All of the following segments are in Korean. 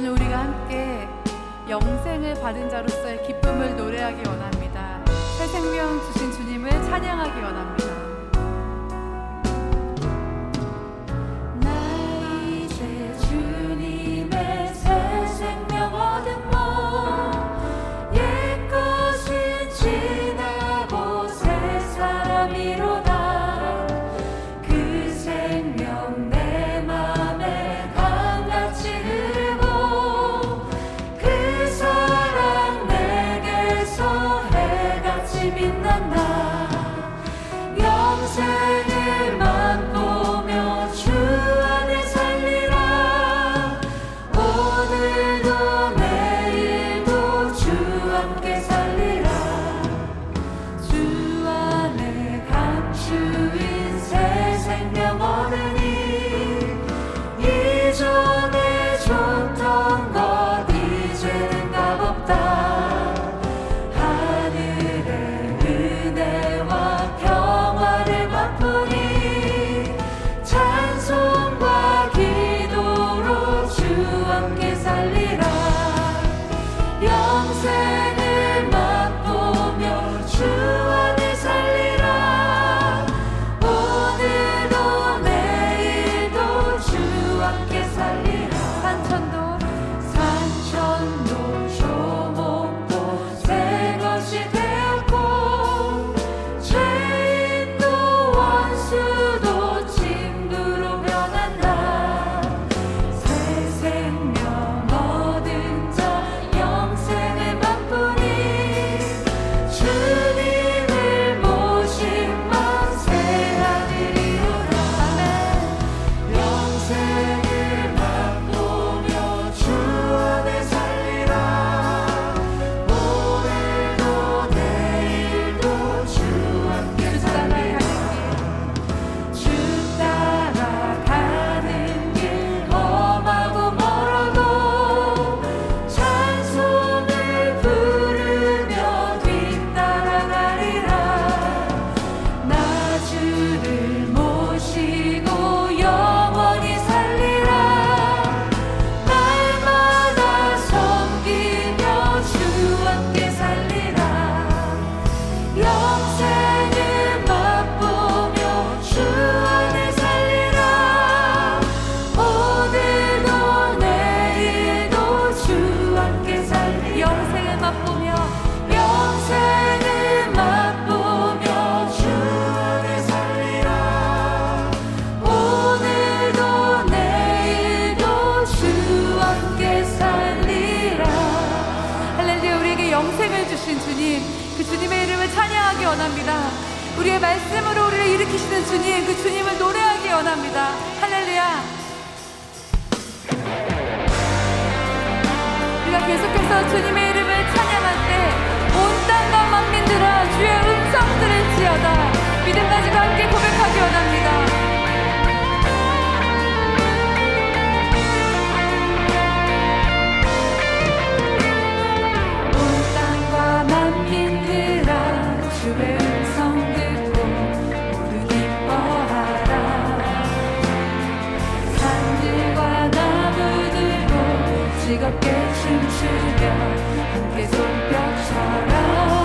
오늘 우리가 함께 영생을 받은 자로서의 기쁨을 노래하기 원합니다. 새 생명 주신 주님을 찬양하기 원합니다. 생명 우리의 말씀으로 우리를 일으키시는 주님, 그 주님을 노래하기 원합니다. 할렐루야. 우리가 계속해서 주님의 이름을 찬양할 때, 온 땅과 만민들아, 주의 음성 들을지어다. 믿음까지 함께 고백하기 원합니다. 즐겁게 춤추며 함께 손뼉처럼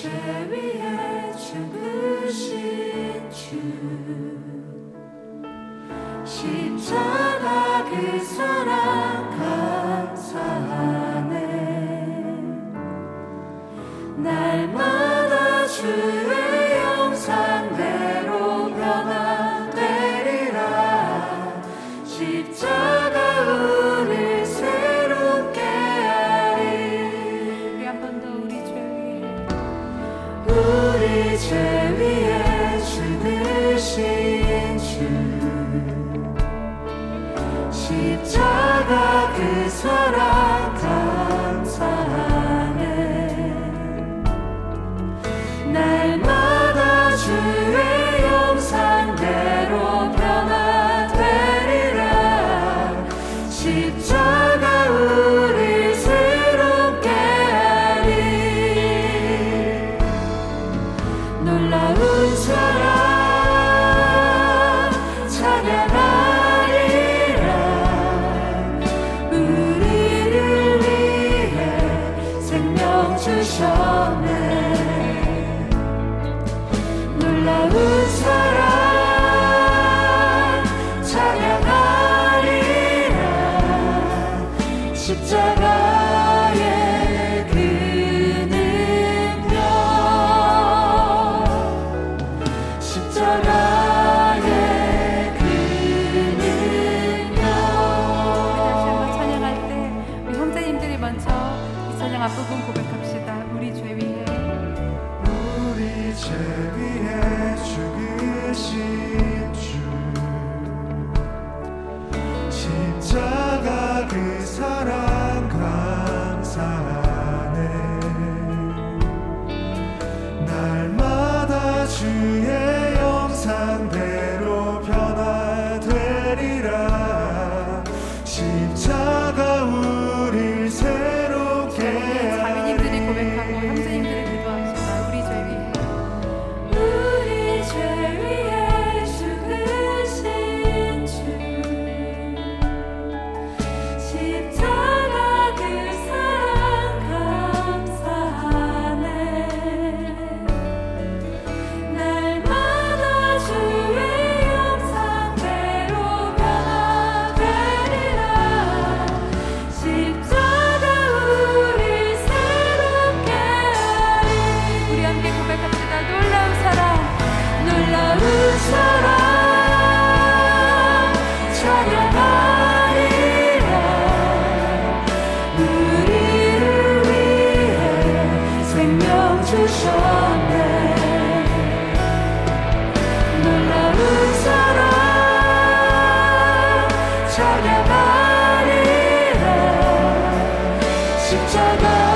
cherry. 찬양 하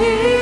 here.